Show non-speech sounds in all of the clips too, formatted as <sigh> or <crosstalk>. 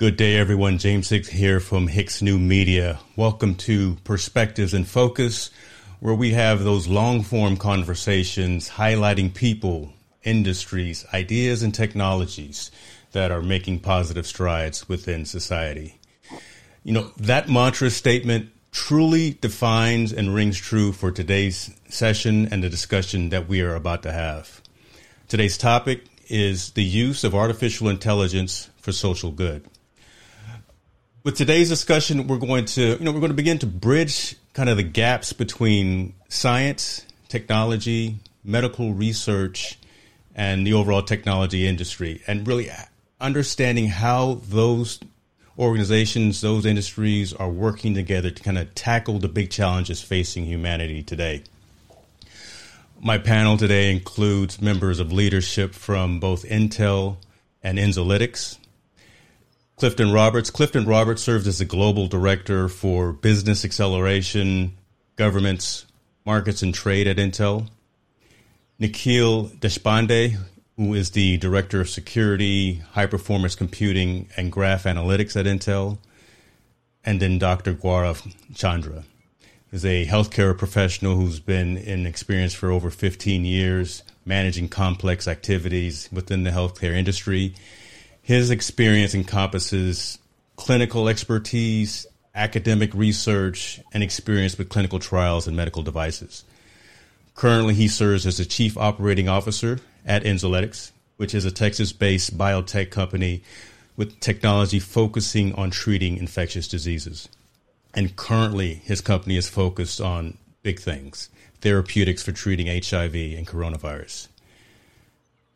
Good day, everyone. James Hicks here from Hicks New Media. Welcome to Perspectives In Focus, where we have those long form conversations highlighting people, industries, ideas, and technologies that are making positive strides within society. You know, that mantra statement truly defines and rings true for today's session and the discussion that we are about to have. Today's topic is the use of artificial intelligence for social good with today's discussion, we're going to, you know, we're going to begin to bridge kind of the gaps between science, technology, medical research, and the overall technology industry, and really understanding how those organizations, those industries are working together to kind of tackle the big challenges facing humanity today. My panel today includes members of leadership from both Intel and Enzolytics, Clifton Roberts. Clifton Roberts serves as the global director for business acceleration, governments, markets, and trade at Intel. Nikhil Deshpande, who is the director of security, high performance computing, and graph analytics at Intel. And then Dr. Gaurav Chandra is a healthcare professional who's been in experience for over 15 years managing complex activities within the healthcare industry his experience encompasses clinical expertise, academic research, and experience with clinical trials and medical devices. Currently, he serves as the Chief Operating Officer at Enzolytics, which is a Texas based biotech company with technology focusing on treating infectious diseases. And currently, his company is focused on big things therapeutics for treating HIV and coronavirus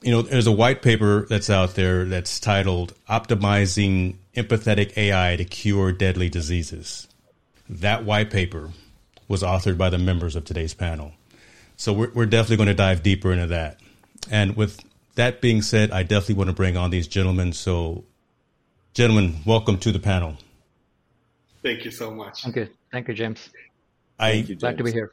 you know, there's a white paper that's out there that's titled Optimizing Empathetic AI to Cure Deadly Diseases. That white paper was authored by the members of today's panel. So we're, we're definitely going to dive deeper into that. And with that being said, I definitely want to bring on these gentlemen. So, gentlemen, welcome to the panel. Thank you so much. Thank you. Thank you, James. I, Thank you, James. Glad to be here.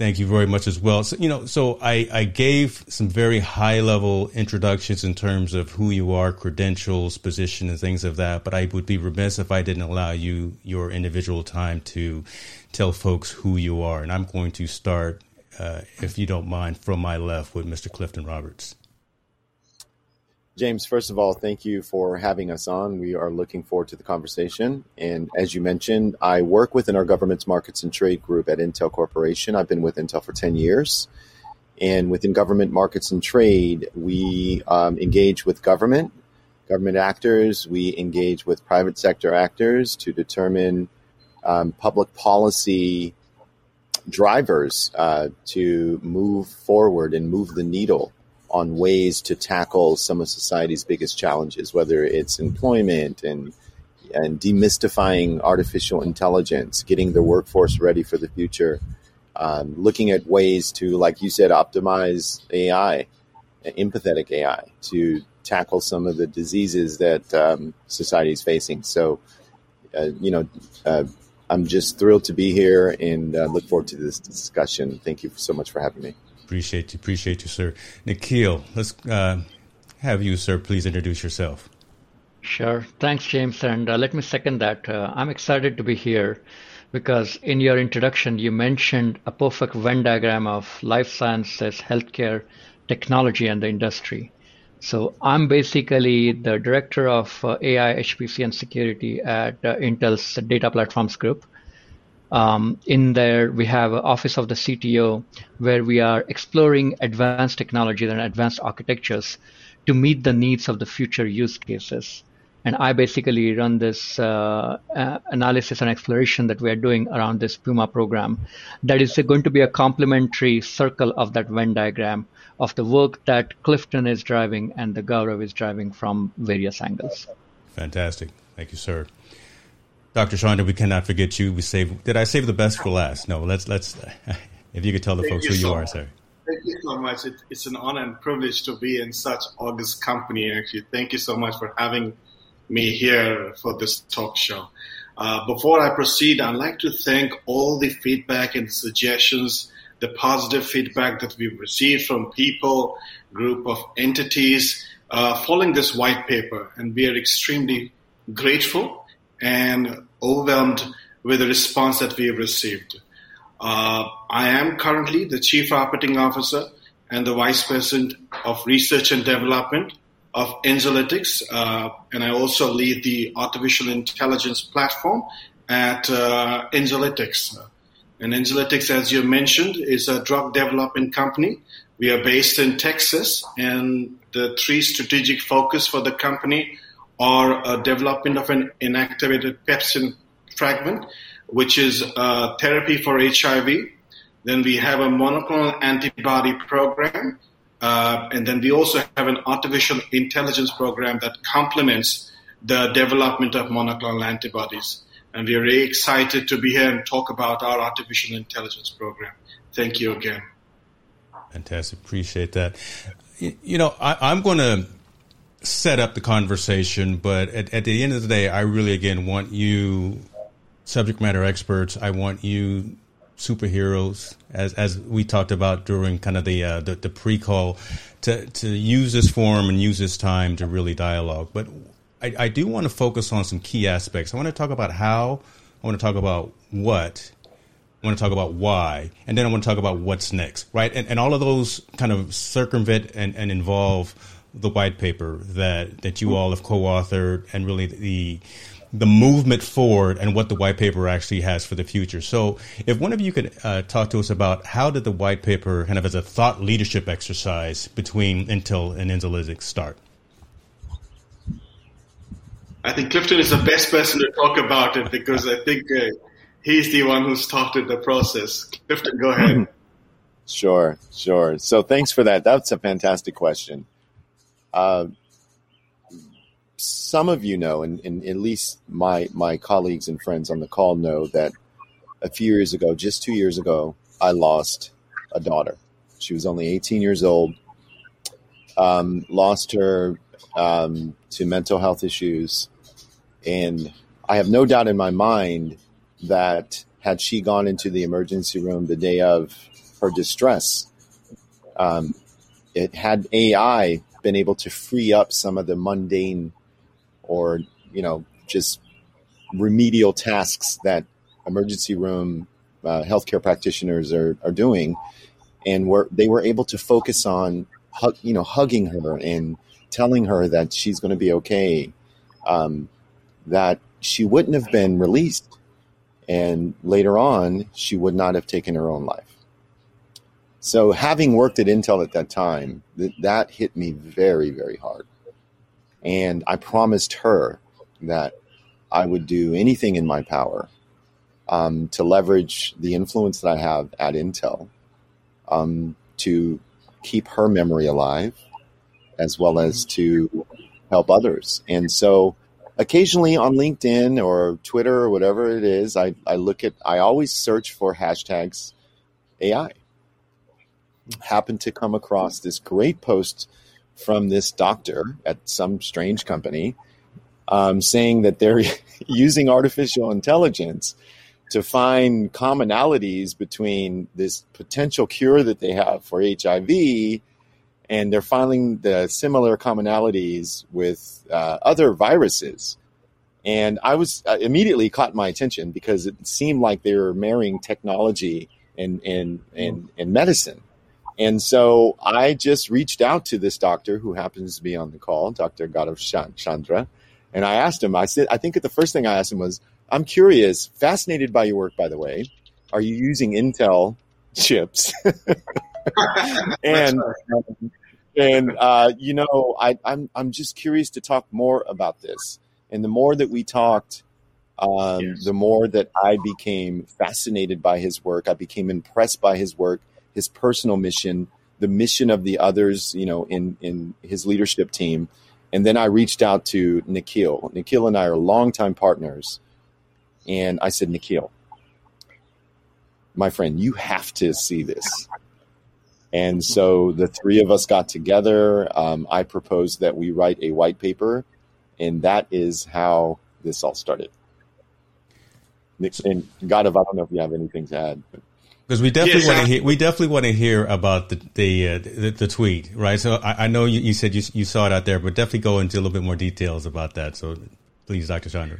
Thank you very much as well. So, you know, so I, I gave some very high level introductions in terms of who you are, credentials, position, and things of that. But I would be remiss if I didn't allow you your individual time to tell folks who you are. And I'm going to start, uh, if you don't mind, from my left with Mr. Clifton Roberts. James, first of all, thank you for having us on. We are looking forward to the conversation. And as you mentioned, I work within our government's markets and trade group at Intel Corporation. I've been with Intel for 10 years. And within government markets and trade, we um, engage with government, government actors. We engage with private sector actors to determine um, public policy drivers uh, to move forward and move the needle on ways to tackle some of society's biggest challenges, whether it's employment and and demystifying artificial intelligence, getting the workforce ready for the future, um, looking at ways to, like you said, optimize AI, empathetic AI, to tackle some of the diseases that um, society is facing. So, uh, you know, uh, I'm just thrilled to be here and uh, look forward to this discussion. Thank you so much for having me. Appreciate you. Appreciate you, sir. Nikhil, let's uh, have you, sir, please introduce yourself. Sure. Thanks, James. And uh, let me second that. Uh, I'm excited to be here because in your introduction, you mentioned a perfect Venn diagram of life sciences, healthcare, technology, and the industry. So I'm basically the director of uh, AI, HPC, and security at uh, Intel's Data Platforms Group. Um, in there, we have Office of the CTO, where we are exploring advanced technologies and advanced architectures to meet the needs of the future use cases. And I basically run this uh, uh, analysis and exploration that we are doing around this Puma program. That is going to be a complementary circle of that Venn diagram of the work that Clifton is driving and the Gaurav is driving from various angles. Fantastic. Thank you, sir. Dr. Chandra, we cannot forget you. We save. Did I save the best for last? No. Let's let's. <laughs> If you could tell the Thank folks you who so you are, sir. Thank you so much. It, it's an honor and privilege to be in such august company. Actually, thank you so much for having me here for this talk show. Uh, before I proceed, I'd like to thank all the feedback and suggestions, the positive feedback that we've received from people, group of entities uh, following this white paper, and we are extremely grateful and overwhelmed with the response that we have received. Uh, I am currently the Chief Operating Officer and the Vice President of Research and Development of Enzolytics, uh, and I also lead the artificial intelligence platform at uh, Enzolytics. And Enzolytics, as you mentioned, is a drug development company. We are based in Texas, and the three strategic focus for the company are a development of an inactivated pepsin fragment, which is a therapy for HIV. Then we have a monoclonal antibody program, uh, and then we also have an artificial intelligence program that complements the development of monoclonal antibodies. And we are very excited to be here and talk about our artificial intelligence program. Thank you again. Fantastic. Appreciate that. You know, I, am going to set up the conversation, but at, at, the end of the day, I really, again, want you, subject matter experts, I want you superheroes, as as we talked about during kind of the uh, the, the pre call, to to use this forum and use this time to really dialogue. But I, I do want to focus on some key aspects. I want to talk about how. I want to talk about what. I want to talk about why, and then I want to talk about what's next, right? And, and all of those kind of circumvent and, and involve the white paper that that you all have co-authored, and really the the movement forward and what the white paper actually has for the future. So, if one of you could uh, talk to us about how did the white paper, kind of as a thought leadership exercise between Intel and Enzolytics, start? I think Clifton is the best person to talk about it because I think uh, he's the one who started the process. Clifton, go ahead. <laughs> Sure, sure. So, thanks for that. That's a fantastic question. Uh, some of you know, and, and, at least my my colleagues and friends on the call know that a few years ago, just two years ago, I lost a daughter. She was only 18 years old. Um, lost her um, to mental health issues, and I have no doubt in my mind that had she gone into the emergency room the day of her distress, um, it had AI been able to free up some of the mundane or you know just remedial tasks that emergency room uh, healthcare practitioners are, are doing and were they were able to focus on hug, you know hugging her and telling her that she's going to be okay um, that she wouldn't have been released and later on she would not have taken her own life so having worked at intel at that time th- that hit me very very hard and I promised her that I would do anything in my power um, to leverage the influence that I have at Intel um, to keep her memory alive, as well as to help others. And so, occasionally on LinkedIn or Twitter or whatever it is, I, I look at, I always search for hashtags AI. Happen to come across this great post from this doctor at some strange company um, saying that they're <laughs> using artificial intelligence to find commonalities between this potential cure that they have for HIV and they're finding the similar commonalities with uh, other viruses. And I was uh, immediately caught my attention because it seemed like they were marrying technology and, and, and, and medicine. And so I just reached out to this doctor who happens to be on the call, Dr. Gaurav Chandra. And I asked him, I said, I think the first thing I asked him was, I'm curious, fascinated by your work, by the way. Are you using Intel chips? <laughs> and and uh, you know, I, I'm I'm just curious to talk more about this. And the more that we talked, um, yes. the more that I became fascinated by his work. I became impressed by his work, his personal mission, the mission of the others, you know, in in his leadership team. And then I reached out to Nikhil. Nikhil and I are longtime partners. And I said, Nikhil, my friend, you have to see this. And so the three of us got together. Um, I proposed that we write a white paper, and that is how this all started. And Gaurav, I don't know if you have anything to add. Because we definitely yes, want to hear, we definitely want to hear about the the, uh, the, the tweet, right? So I, I know you, you, said you you saw it out there, but definitely go into a little bit more details about that. So please, Dr. Chandra.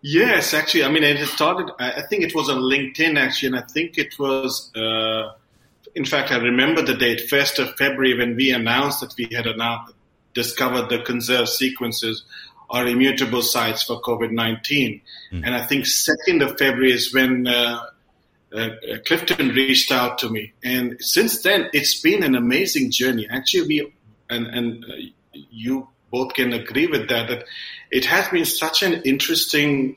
Yes, actually, I mean, it started. I think it was on LinkedIn actually, and I think it was. Uh, in fact, I remember the date, first of February, when we announced that we had announced, discovered the conserved sequences or immutable sites for COVID nineteen, mm. and I think second of February is when. Uh, uh, Clifton reached out to me, and since then it's been an amazing journey. Actually, we and and uh, you both can agree with that that it has been such an interesting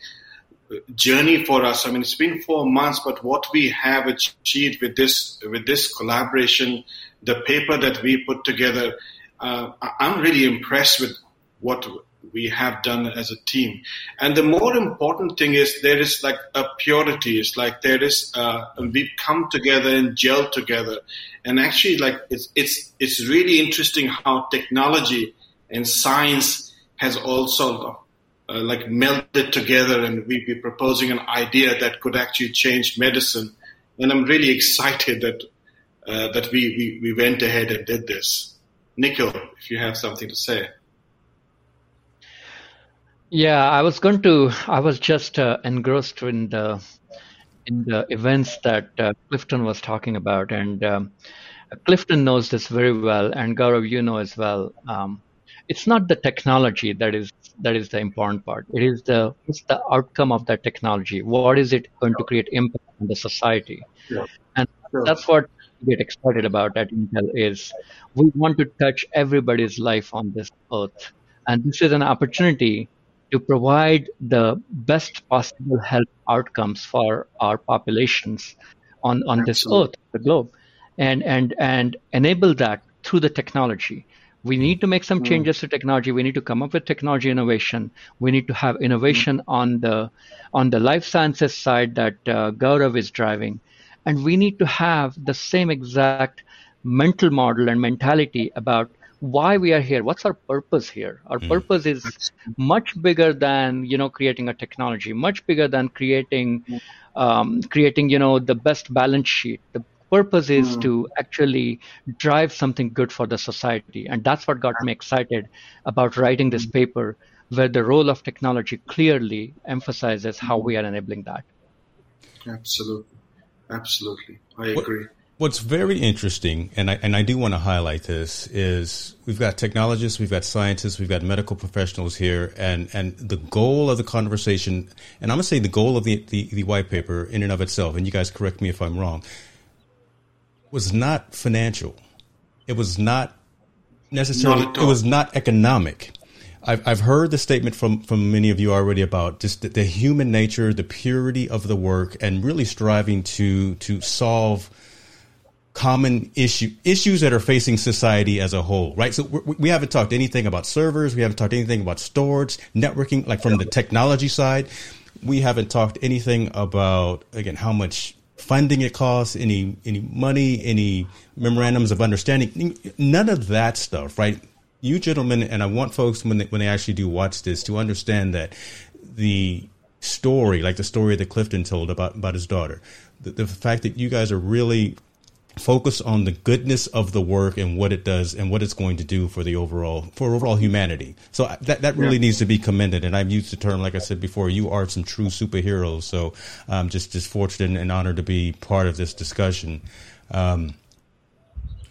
journey for us. I mean, it's been four months, but what we have achieved with this with this collaboration, the paper that we put together, uh, I'm really impressed with what we have done as a team. And the more important thing is there is like a purity. It's like there is uh, we've come together and gel together. And actually, like it's it's it's really interesting how technology and science has also uh, like melded together, and we be proposing an idea that could actually change medicine. And I'm really <laughs> excited that uh, that we, we we went ahead and did this. Nikhil, if you have something to say. Yeah, I was going to. I was just uh, engrossed in the in the events that uh, Clifton was talking about, and um, Clifton knows this very well, and Gaurav, you know as well. Um, it's not the technology that is that is the important part. It is the what's the outcome of that technology. What is it going to create impact on the society? Yeah. And sure. that's what we get excited about at Intel is we want to touch everybody's life on this earth, and this is an opportunity to provide the best possible health outcomes for our populations on, on this earth, the globe, and, and, and enable that through the technology. We need to make some hmm. changes to technology. We need to come up with technology innovation. We need to have innovation mm. on the on the life sciences side that uh, Gaurav is driving, and we need to have the same exact mental model and mentality about why we are here what's our purpose here? Our mm. purpose is much bigger than you know creating a technology much bigger than creating um, creating you know the best balance sheet. The purpose is mm. to actually drive something good for the society and that's what got me excited about writing this paper where the role of technology clearly emphasizes how we are enabling that. Absolutely. Absolutely. I agree. what, What's very interesting, and I and I do want to highlight this, is we've got technologists, we've got scientists, we've got medical professionals here, and and the goal of the conversation, and I'm gonna say the goal of the, the, the white paper in and of itself, and you guys correct me if I'm wrong, was not financial. It was not necessarily. Not it was not economic. I've I've heard the statement from from many of you already about just the, the human nature, the purity of the work, and really striving to to solve common issue issues that are facing society as a whole, right? So we haven't talked anything about servers, we haven't talked anything about storage, networking, like from the technology side. We haven't talked anything about again how much funding it costs, any any money, any memorandums of understanding, none of that stuff, right? You gentlemen, and I want folks when they, when they actually do watch this to understand that the story, like the story that Clifton told about about his daughter, the, the fact that you guys are really focus on the goodness of the work and what it does and what it's going to do for the overall for overall humanity. So uh, that that really yeah. needs to be commended. And I've used the term, like I said before, you are some true superheroes. So I'm just just fortunate and honored to be part of this discussion. Um,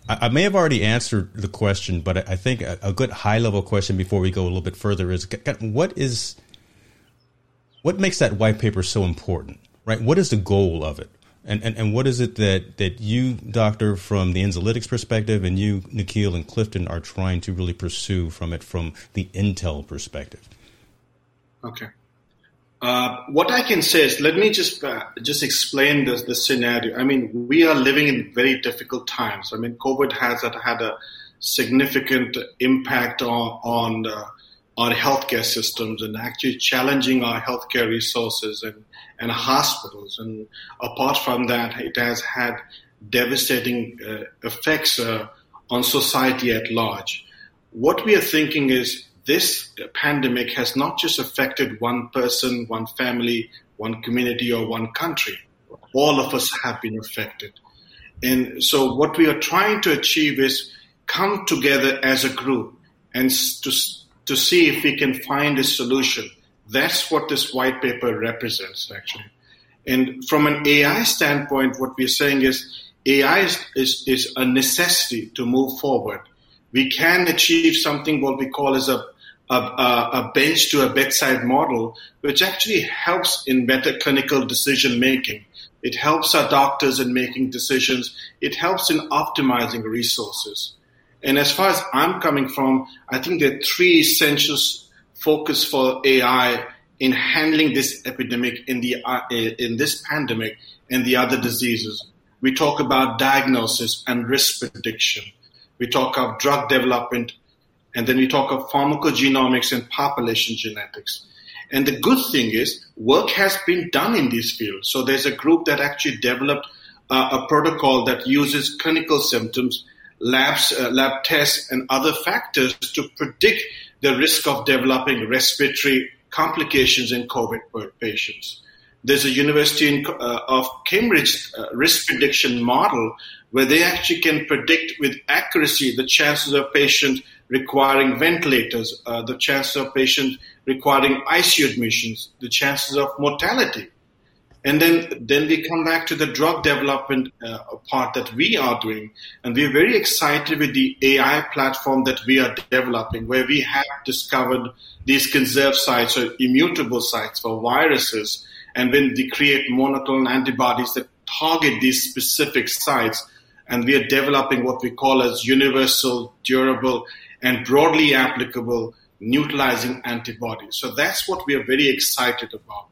I, I, may have already answered the question, but I think a, a good high level question before we go a little bit further is what is what makes that white paper so important, right? What is the goal of it? And, and, and what is it that, that you, Doctor, from the Enzolytics perspective, and you, Nikhil and Clifton, are trying to really pursue from it from the Intel perspective? Okay. Uh, what I can say is, let me just uh, just explain this the scenario. I mean, we are living in very difficult times. I mean, COVID has had a significant impact on on uh, our healthcare systems and actually challenging our healthcare resources and and hospitals. And apart from that, it has had devastating uh, effects uh, on society at large. What we are thinking is this pandemic has not just affected one person, one family, one community, or one country. All of us have been affected. And so, what we are trying to achieve is come together as a group and to, to see if we can find a solution. That's what this white paper represents, actually. And from an AI standpoint, what we're saying is AI is, is, is a necessity to move forward. We can achieve something what we call as a a, a, bench to a bedside model, which actually helps in better clinical decision making. It helps our doctors in making decisions. It helps in optimizing resources. And as far as I'm coming from, I think there are three essential focus for AI in handling this epidemic in the uh, in this pandemic and the other diseases. We talk about diagnosis and risk prediction. We talk of drug development and then we talk of pharmacogenomics and population genetics. And the good thing is, work has been done in these fields. So there's a group that actually developed uh, a protocol that uses clinical symptoms, labs, uh, lab tests, and other factors to predict the risk of developing respiratory complications in COVID patients. There's a University in, uh, of Cambridge uh, risk prediction model where they actually can predict with accuracy the chances of patients requiring ventilators, uh, the chances of patients requiring ICU admissions, the chances of mortality. And then, then we come back to the drug development uh, part that we are doing. And we're very excited with the AI platform that we are developing, where we have discovered these conserved sites or immutable sites for viruses. And when they create monoclonal antibodies that target these specific sites, and we are developing what we call as universal, durable, and broadly applicable neutralizing antibodies. So that's what we are very excited about.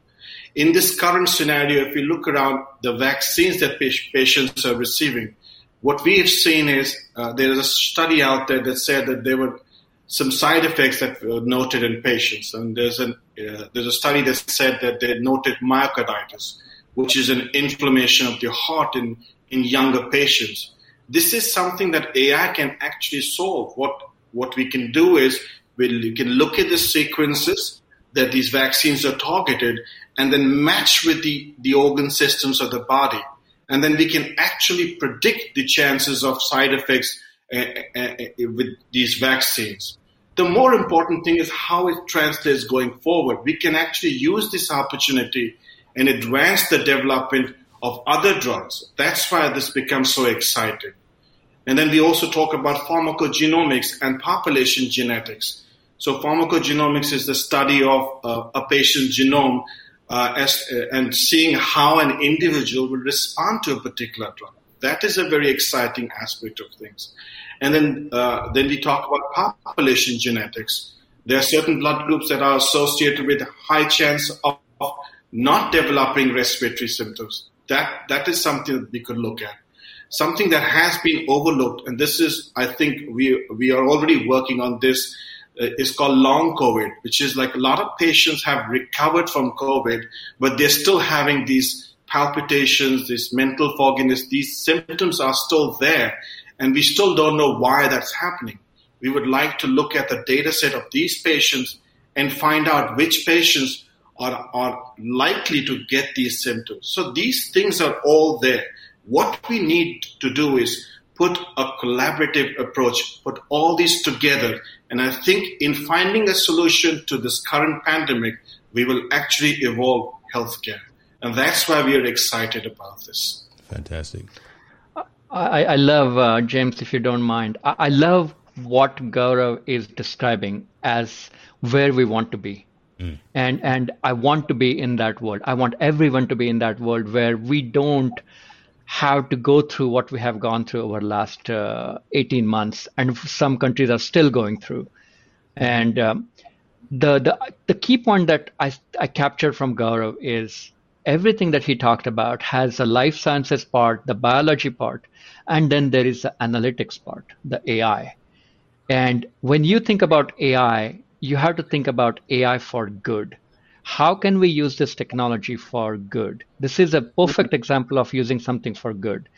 In this current scenario, if we look around the vaccines that patients are receiving, what we have seen is uh, there is a study out there that said that there were some side effects that were noted in patients, and there's an uh, there's a study that said that they noted myocarditis, which is an inflammation of the heart in in younger patients. This is something that AI can actually solve. What what we can do is we can look at the sequences that these vaccines are targeted and then match with the, the organ systems of the body. And then we can actually predict the chances of side effects uh, uh, with these vaccines. The more important thing is how it translates going forward. We can actually use this opportunity and advance the development of other drugs. That's why this becomes so exciting. And then we also talk about pharmacogenomics and population genetics. So pharmacogenomics is the study of uh, a patient's genome uh, as, uh, and seeing how an individual will respond to a particular drug. That is a very exciting aspect of things. And then, uh, then we talk about population genetics. There are certain blood groups that are associated with high chance of not developing respiratory symptoms. That, that is something that we could look at something that has been overlooked, and this is, I think, we we are already working on this. Uh, is called long COVID, which is like a lot of patients have recovered from COVID, but they're still having these palpitations, this mental fogginess. These symptoms are still there, and we still don't know why that's happening. We would like to look at the data set of these patients and find out which patients are, are likely to get these symptoms. So these things are all there. What we need to do is put a collaborative approach, put all these together. And I think in finding a solution to this current pandemic, we will actually evolve healthcare. And that's why we are excited about this. Fantastic. I, I love, uh, James, if you don't mind, I, I love what Gaurav is describing as where we want to be. Mm. And and I want to be in that world. I want everyone to be in that world where we don't have to go through what we have gone through over the last uh, 18 months, and some countries are still going through. And um, the the the key point that I I captured from Gaurav is everything that he talked about has a life sciences part, the biology part, and then there is the analytics part, the AI. And when you think about AI, you have to think about AI for good. How can we use this technology for good? This is a perfect example of using something for good.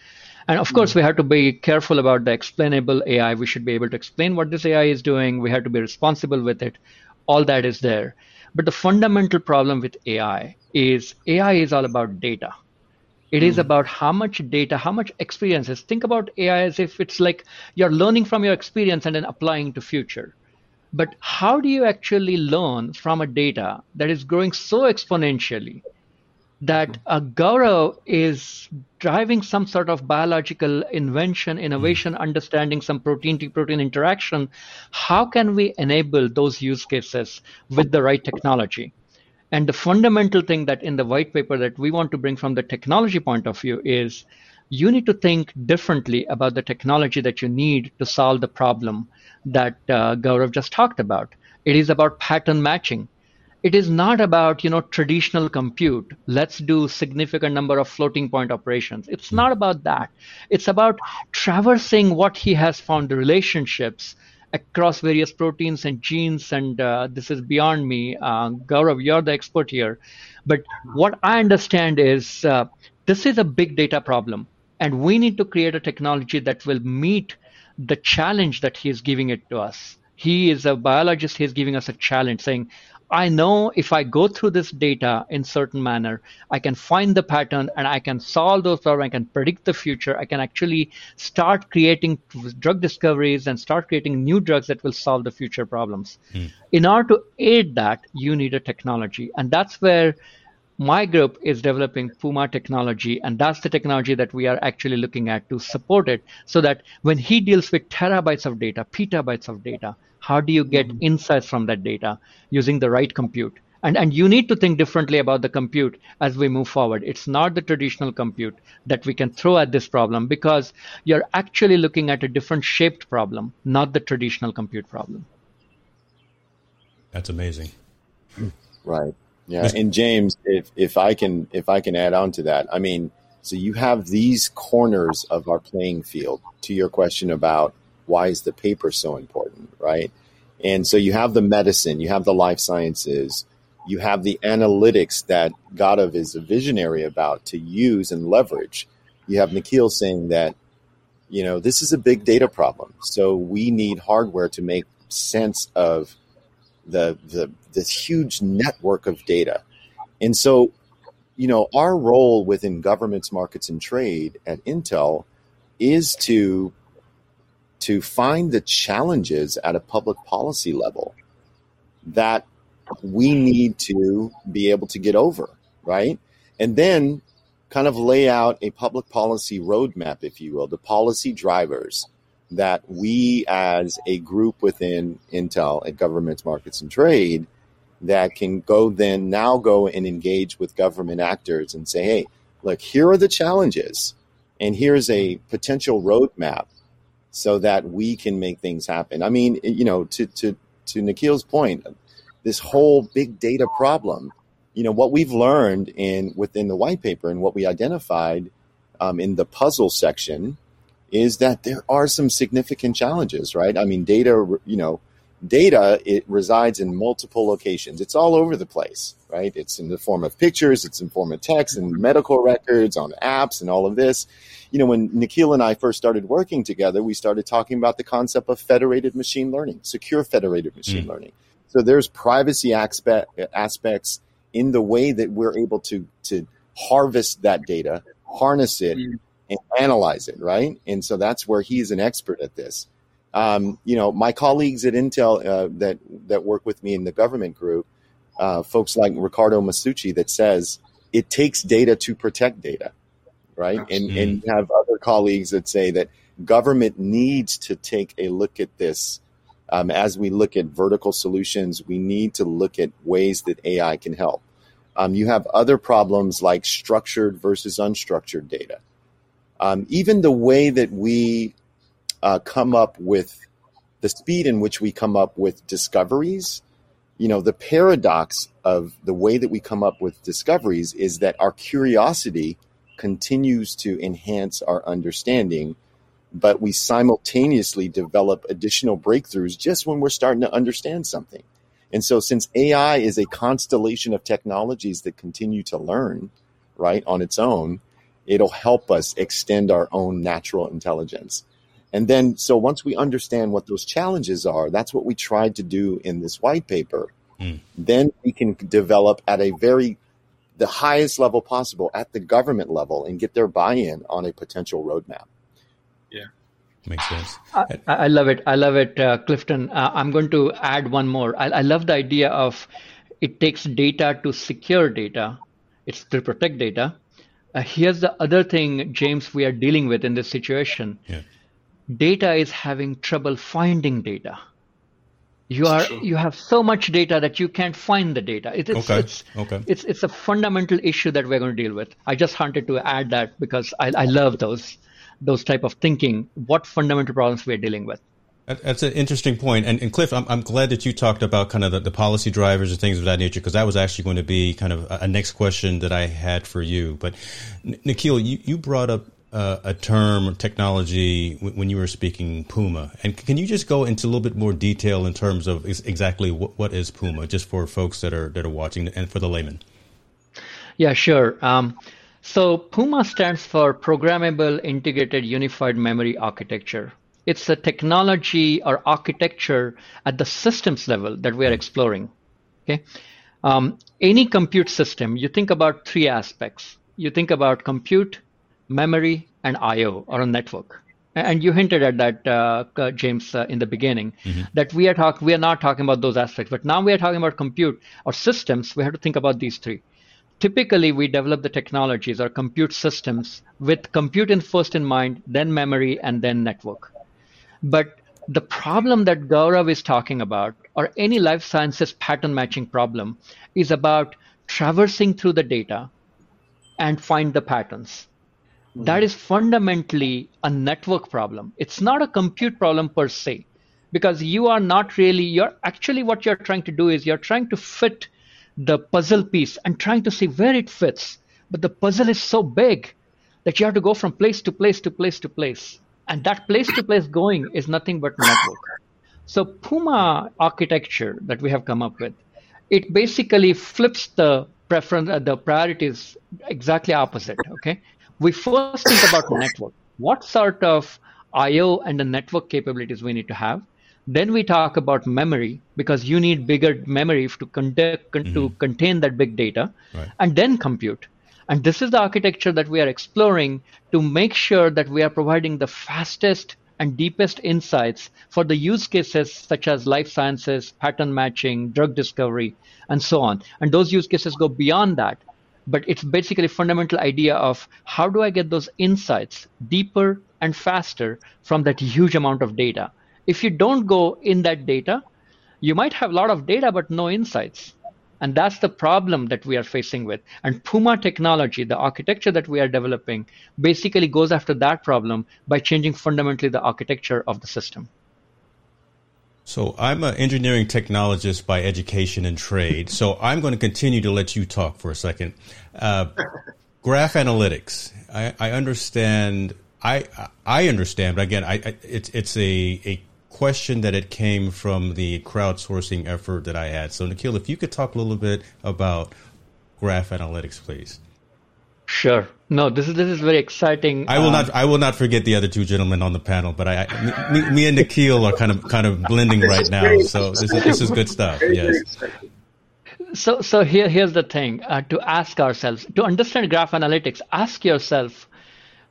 And of course, we have to be careful about the explainable AI. We should be able to explain what this AI is doing. We have to be responsible with it. All that is there. But the fundamental problem with AI is AI is all about data. It is hmm. about how much data, how much experiences. Think about AI as if it's like you're learning from your experience and then applying to future. But how do you actually learn from a data that is growing so exponentially that a Gaurav is driving some sort of biological invention, innovation, mm. understanding some protein to protein interaction? How can we enable those use cases with the right technology? And the fundamental thing that in the white paper that we want to bring from the technology point of view is you need to think differently about the technology that you need to solve the problem that uh, Gaurav just talked about. It is about pattern matching. It is not about you know traditional compute. Let's do significant number of floating point operations. It's not about that. It's about traversing what he has found the relationships across various proteins and genes. And uh, this is beyond me. Uh, Gaurav, you're the expert here. But what I understand is uh, this is a big data problem, and we need to create a technology that will meet the challenge that he is giving it to us. He is a biologist, he's giving us a challenge saying, I know if I go through this data in certain manner, I can find the pattern and I can solve those problems. I can predict the future. I can actually start creating drug discoveries and start creating new drugs that will solve the future problems. Mm. In order to aid that, you need a technology, and that's where my group is developing Puma technology, and that's the technology that we are actually looking at to support it so that when he deals with terabytes of data, petabytes of data, how do you get mm-hmm. insights from that data using the right compute? And, and you need to think differently about the compute as we move forward. It's not the traditional compute that we can throw at this problem because you're actually looking at a different shaped problem, not the traditional compute problem. That's amazing. Right. Yeah, and James, if if I can if I can add on to that, I mean, so you have these corners of our playing field. To your question about why is the paper so important, right? And so you have the medicine, you have the life sciences, you have the analytics that Gaurav is a visionary about to use and leverage. You have Nikhil saying that, you know, this is a big data problem. So we need hardware to make sense of the the this huge network of data. And so, you know, our role within governments, markets, and trade at Intel is to to find the challenges at a public policy level that we need to be able to get over, right? And then kind of lay out a public policy roadmap, if you will, the policy drivers that we as a group within Intel at governments, markets, and trade that can go then now go and engage with government actors and say, hey, look, here are the challenges, and here's a potential roadmap so that we can make things happen. I mean, you know, to to to Nikhil's point, this whole big data problem, you know, what we've learned in within the white paper and what we identified um, in the puzzle section is that there are some significant challenges, right? I mean, data, you know, data it resides in multiple locations. It's all over the place, right? It's in the form of pictures, it's in form of text and medical records on apps and all of this. You know, when Nikhil and I first started working together, we started talking about the concept of federated machine learning, secure federated machine mm. learning. So there's privacy aspect, aspects in the way that we're able to to harvest that data, harness it, mm and analyze it, right? And so that's where he's an expert at this. Um, you know, my colleagues at Intel uh, that that work with me in the government group, uh, folks like Riccardo Masucci, that says it takes data to protect data, right? And and you have other colleagues that say that government needs to take a look at this Um, as we look at vertical solutions, we need to look at ways that AI can help. Um, you have other problems like structured versus unstructured data. Um, even the way that we uh, come up with the speed in which we come up with discoveries, you know, the paradox of the way that we come up with discoveries is that our curiosity continues to enhance our understanding, but we simultaneously develop additional breakthroughs just when we're starting to understand something. And so, since AI is a constellation of technologies that continue to learn, right, on its own, it'll help us extend our own natural intelligence. And then, so once we understand what those challenges are, that's what we tried to do in this white paper. Mm. Then we can develop at a very, the highest level possible at the government level and get their buy in on a potential roadmap. Yeah. Makes sense. I, I love it. I love it, uh, Clifton. Uh, I'm going to add one more. I, I love the idea of it takes data to secure data, it's to protect data. Uh, here's the other thing, James, we are dealing with in this situation. Yeah. Data is having trouble finding data. You are you have so much data that you can't find the data. It, it's, okay. It's, okay. It's it's a fundamental issue that we're going to deal with. I just wanted to add that because I, I love those those type of thinking, what fundamental problems we're dealing with. That's an interesting point. And, and Cliff, I'm, I'm glad that you talked about kind of the, the policy drivers and things of that nature, because that was actually going to be kind of a, a, next question that I had for you. But Nikhil, you, you brought up uh, a term technology when you were speaking Puma. And can you just go into a little bit more detail in terms of exactly what, what is Puma, just for folks that are, that are watching and for the layman? Yeah, sure. Um, so PUMA stands for Programmable Integrated Unified Memory Architecture. It's the technology or architecture at the systems level that we are exploring. Okay, um, any compute system, you think about three aspects. You think about compute, memory, and I/O or a network. And you hinted at that, uh, James, uh, in the beginning, mm-hmm. that we are talk we are not talking about those aspects, but now we are talking about compute or systems. We have to think about these three typically we develop the technologies or compute systems with compute in first in mind, then memory, and then network. But the problem that Gaurav is talking about, or any life sciences pattern matching problem, is about traversing through the data and find the patterns. Mm-hmm. That is fundamentally a network problem. It's not a compute problem per se, because you are not really, you're actually what you're trying to do is you're trying to fit the puzzle piece and trying to see where it fits. But the puzzle is so big that you have to go from place to place to place to place. And that place to place going is nothing but network. So Puma architecture that we have come up with, it basically flips the preference, uh, the priorities exactly opposite. Okay, we first think about network. What sort of I/O and the network capabilities we need to have? Then we talk about memory because you need bigger memory to, con- mm-hmm. to contain that big data, right. and then compute. And this is the architecture that we are exploring to make sure that we are providing the fastest and deepest insights for the use cases such as life sciences, pattern matching, drug discovery, and so on. And those use cases go beyond that. But it's basically a fundamental idea of how do I get those insights deeper and faster from that huge amount of data. If you don't go in that data, you might have a lot of data but no insights. And that's the problem that we are facing with. And Puma technology, the architecture that we are developing, basically goes after that problem by changing fundamentally the architecture of the system. So I'm an engineering technologist by education and trade. So I'm going to continue to let you talk for a second. Uh, <laughs> graph analytics. I, I, understand. I I understand, but again, I, I, it's it's a, a question that it came from the crowdsourcing effort that I had. So, Nikhil, if you could talk a little bit about graph analytics, please. Sure. No, this is this is very exciting. I will um, not. I will not forget the other two gentlemen on the panel, but I, I me, me, and Nikhil are kind of kind of blending right now. So this is this is good stuff. Yes. So so here here's the thing uh, to ask ourselves to understand graph analytics. Ask yourself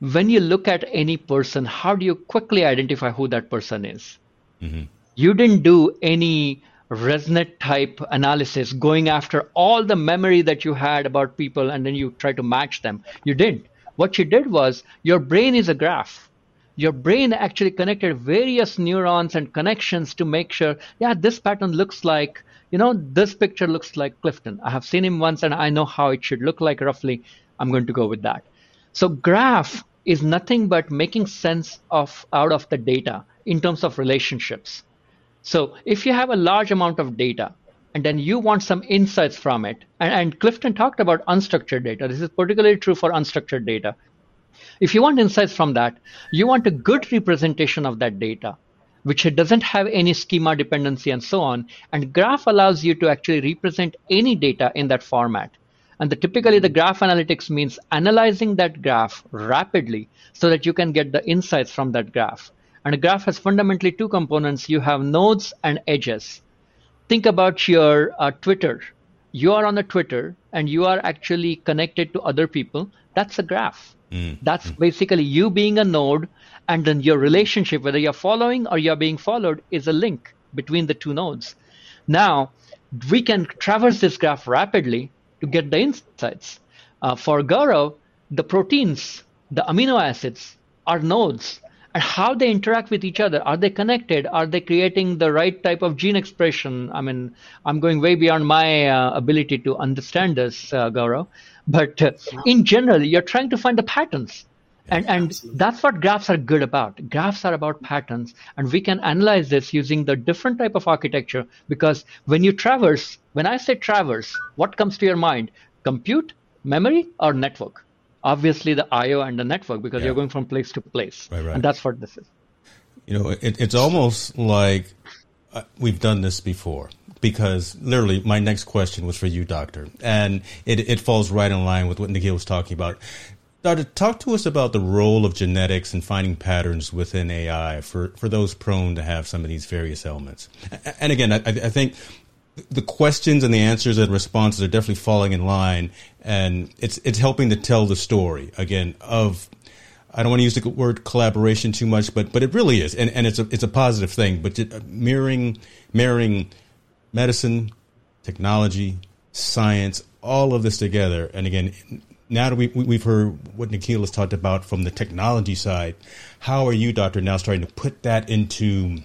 when you look at any person, how do you quickly identify who that person is? Mm-hmm. You didn't do any ResNet type analysis going after all the memory that you had about people and then you try to match them. You didn't. What you did was your brain is a graph. your brain actually connected various neurons and connections to make sure, yeah, this pattern looks like, you know, this picture looks like Clifton. I have seen him once and I know how it should look like roughly. I'm going to go with that. So graph is nothing but making sense of out of the data in terms of relationships. So if you have a large amount of data and then you want some insights from it, and, and Clifton talked about unstructured data. This is particularly true for unstructured data. If you want insights from that, you want a good representation of that data, which doesn't have any schema dependency and so on. And graph allows you to actually represent any data in that format. And the, typically the graph analytics means analyzing that graph rapidly so that you can get the insights from that graph. And a graph has fundamentally two components. You have nodes and edges. Think about your uh, Twitter. You are on a Twitter and you are actually connected to other people. That's a graph. Mm. That's mm. basically you being a node, and then your relationship, whether you're following or you're being followed, is a link between the two nodes. Now, we can traverse this graph rapidly to get the insights. Uh, for Gaurav, the proteins, the amino acids, are nodes and how they interact with each other. Are they connected? Are they creating the right type of gene expression? I mean, I'm going way beyond my uh, ability to understand this, uh, Gaurav. But uh, in general, you're trying to find the patterns. And, and that's what graphs are good about. Graphs are about patterns, and we can analyze this using the different type of architecture. Because when you traverse, when I say traverse, what comes to your mind? Compute, memory, or network? Obviously the IO and the network because yeah. you're going from place to place. Right, right. And that's what this is. You know, it, it's almost like uh, we've done this before because literally my next question was for you, Doctor, and it, it falls right in line with what Nikhil was talking about. Doctor, talk to us about the role of genetics and finding patterns within AI for, for those prone to have some of these various elements. And again, I, I think the questions and the answers and responses are definitely falling in line, and it's it's helping to tell the story again of. I don't want to use the word collaboration too much, but but it really is, and, and it's a it's a positive thing. But uh, mirroring mirroring medicine, technology, science, all of this together, and again, now that we we've heard what Nikhil has talked about from the technology side, how are you, Doctor, now starting to put that into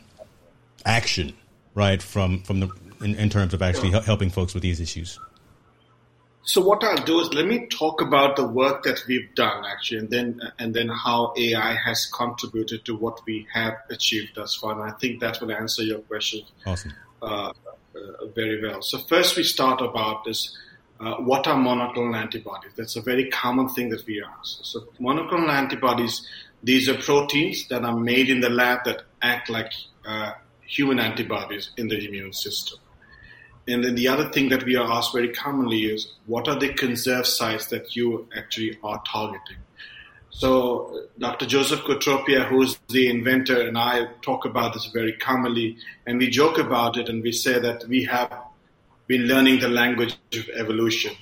action, right? From from the in, in terms of actually helping folks with these issues? So what I'll do is let me talk about the work that we've done actually, and then and then how AI has contributed to what we have achieved thus far. And I think that will answer your question awesome. uh, uh, very well. So first, we start about this: uh, what are monoclonal antibodies? That's a very common thing that we ask. So monoclonal antibodies, these are proteins that are made in the lab that act like uh, human antibodies in the immune system. And then the other thing that we are asked very commonly is what are the conserved sites that you actually are targeting? So Dr. Joseph Cotropia, who's the inventor, and I talk about this very commonly, and we joke about it and we say that we have been learning the language of evolution.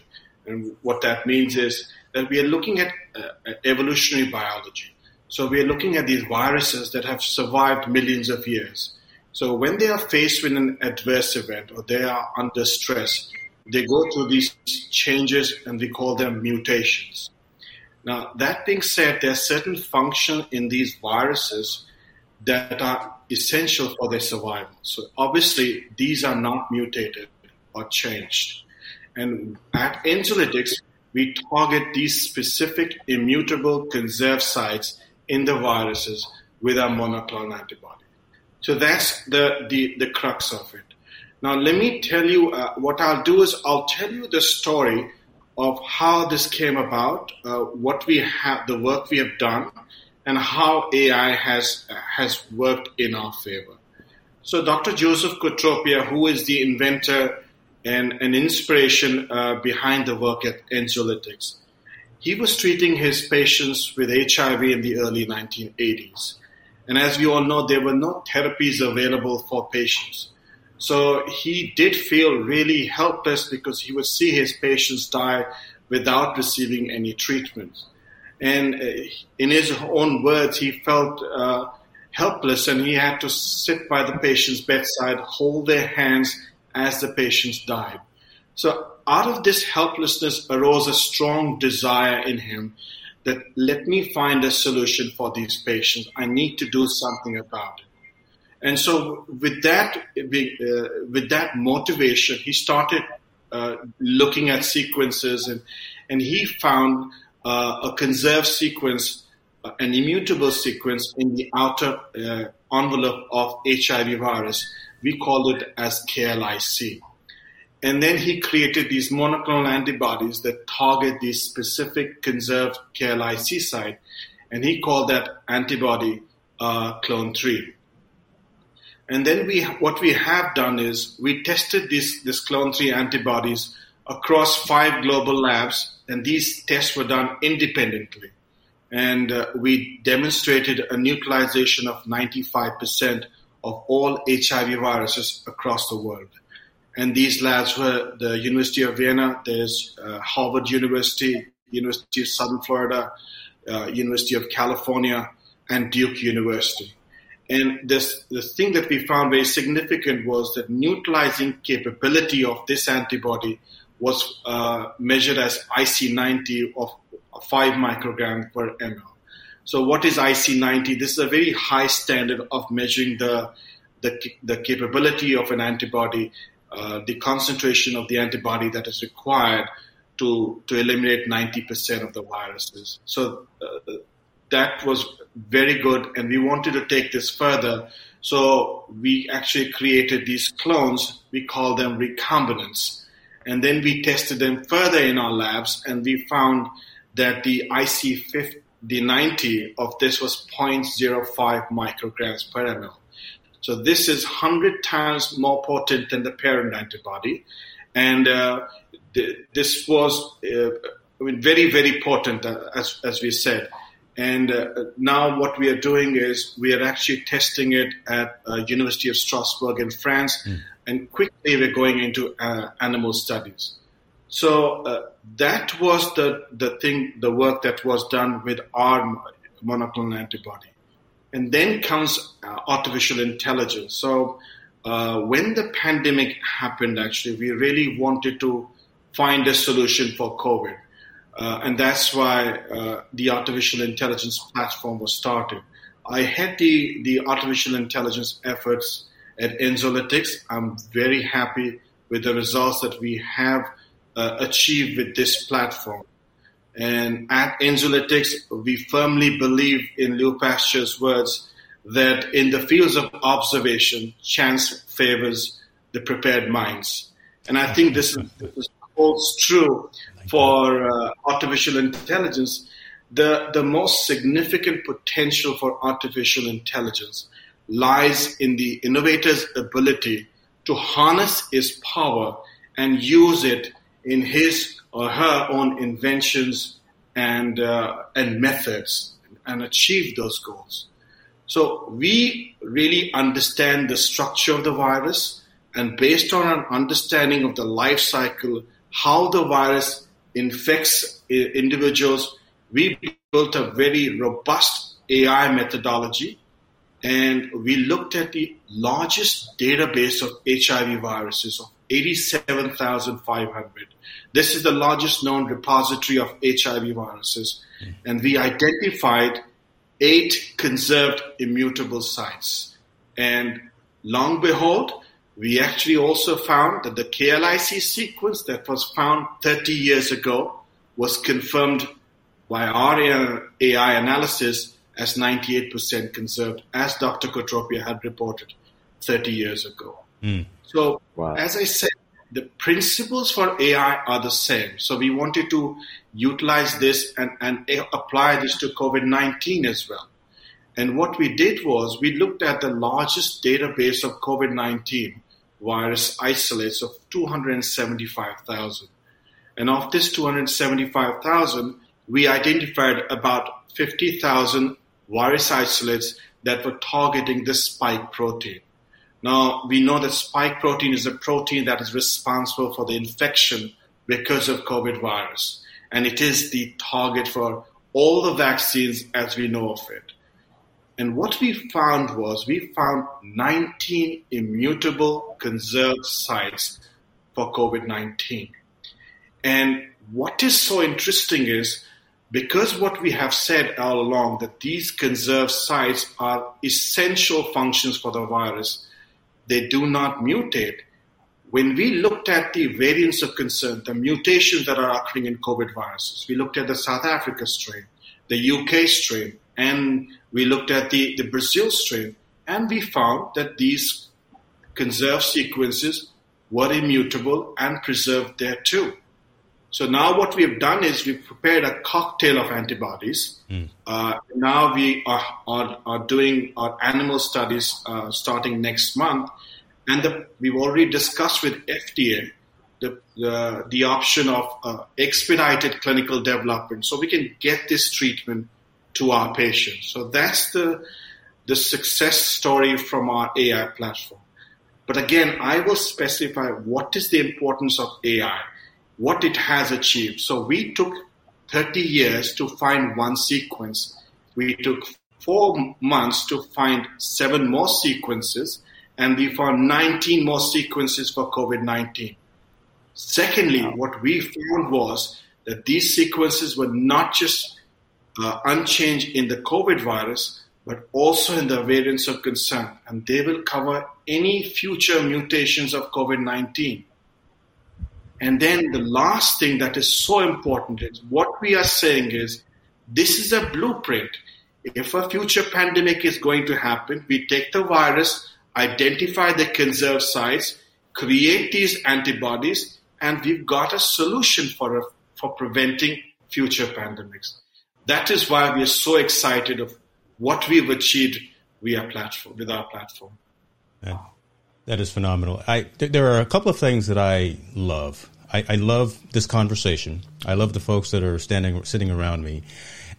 And what that means is that we are looking at uh, evolutionary biology. So we are looking at these viruses that have survived millions of years. So when they are faced with an adverse event or they are under stress, they go through these changes and we call them mutations. Now, that being said, there are certain functions in these viruses that are essential for their survival. So obviously, these are not mutated or changed. And at Enzolytics, we target these specific immutable conserved sites in the viruses with our monoclonal antibody. So that's the, the, the crux of it. Now, let me tell you uh, what I'll do is I'll tell you the story of how this came about, uh, what we have, the work we have done, and how AI has has worked in our favor. So, Dr. Joseph Cotropia, who is the inventor and an inspiration uh, behind the work at Enzolytics, he was treating his patients with HIV in the early 1980s. And as we all know, there were no therapies available for patients. So he did feel really helpless because he would see his patients die without receiving any treatment. And uh, in his own words, he felt uh, helpless and he had to sit by the patient's bedside, hold their hands as the patients died. So out of this helplessness arose a strong desire in him that let me find a solution for these patients. I need to do something about it. And so, with that, uh, with that motivation, he started uh, looking at sequences, and and he found uh, a conserved sequence, uh, an immutable sequence in the outer uh, envelope of HIV virus. We called it as KLIC. And then he created these monoclonal antibodies that target the specific conserved KLIC site, and he called that antibody uh, clone 3. And then we, what we have done is we tested this, this clone 3 antibodies across five global labs, and these tests were done independently. And uh, we demonstrated a neutralization of 95% of all HIV viruses across the world. And these labs were the University of Vienna, there's uh, Harvard University, University of Southern Florida, uh, University of California, and Duke University. And this, the thing that we found very significant was that neutralizing capability of this antibody was uh, measured as IC90 of 5 microgram per ml. So what is IC90? This is a very high standard of measuring the, the, the capability of an antibody uh, the concentration of the antibody that is required to, to eliminate 90% of the viruses. So uh, that was very good, and we wanted to take this further. So we actually created these clones. We call them recombinants. And then we tested them further in our labs, and we found that the IC50, the 90 of this was 0.05 micrograms per ml. So this is 100 times more potent than the parent antibody. And uh, th- this was uh, I mean, very, very potent, uh, as, as we said. And uh, now what we are doing is we are actually testing it at uh, University of Strasbourg in France. Mm. And quickly we're going into uh, animal studies. So that was the, the thing, the work that was done with our monoclonal antibody. And then comes uh, artificial intelligence. So uh, when the pandemic happened, actually, we really wanted to find a solution for COVID. Uh, and that's why uh, the artificial intelligence platform was started. I had the, the artificial intelligence efforts at Enzolytics. I'm very happy with the results that we have uh, achieved with this platform. And at Enzolytics, we firmly believe in Louis Pasteur's words that in the fields of observation, chance favors the prepared minds. And I think this, this holds true for uh, artificial intelligence. The, the most significant potential for artificial intelligence lies in the innovator's ability to harness his power and use it in his or her own inventions and uh, and methods and achieve those goals. So we really understand the structure of the virus, and based on an understanding of the life cycle, how the virus infects individuals, we built a very robust AI methodology, and we looked at the largest database of HIV viruses of 87,500. This is the largest known repository of HIV viruses, and we identified eight conserved immutable sites. And long behold, we actually also found that the KLIC sequence that was found 30 years ago was confirmed by our AI analysis as 98% conserved, as Dr. Cotropia had reported 30 years ago. Mm. So, wow. as I said, the principles for AI are the same. So we wanted to utilize this and, and apply this to COVID-19 as well. And what we did was we looked at the largest database of COVID-19 virus isolates of 275,000. And of this 275,000, we identified about 50,000 virus isolates that were targeting the spike protein. Now, we know that spike protein is a protein that is responsible for the infection because of COVID virus. And it is the target for all the vaccines as we know of it. And what we found was we found 19 immutable conserved sites for COVID 19. And what is so interesting is because what we have said all along that these conserved sites are essential functions for the virus, they do not mutate. When we looked at the variants of concern, the mutations that are occurring in COVID viruses, we looked at the South Africa strain, the UK strain, and we looked at the, the Brazil strain, and we found that these conserved sequences were immutable and preserved there too. So now what we have done is we've prepared a cocktail of antibodies. Mm. Uh, now we are, are, are, doing our animal studies uh, starting next month. And the, we've already discussed with FDA the, the, the option of uh, expedited clinical development so we can get this treatment to our patients. So that's the, the success story from our AI platform. But again, I will specify what is the importance of AI what it has achieved. So we took 30 years to find one sequence. We took four months to find seven more sequences, and we found 19 more sequences for COVID 19. Secondly, what we found was that these sequences were not just uh, unchanged in the COVID virus, but also in the variants of concern, and they will cover any future mutations of COVID 19. And then the last thing that is so important is what we are saying is this is a blueprint. If a future pandemic is going to happen, we take the virus, identify the conserved sites, create these antibodies, and we've got a solution for, for preventing future pandemics. That is why we are so excited of what we've achieved via platform with our platform. That is phenomenal. I th- there are a couple of things that I love. I, I, love this conversation. I love the folks that are standing sitting around me,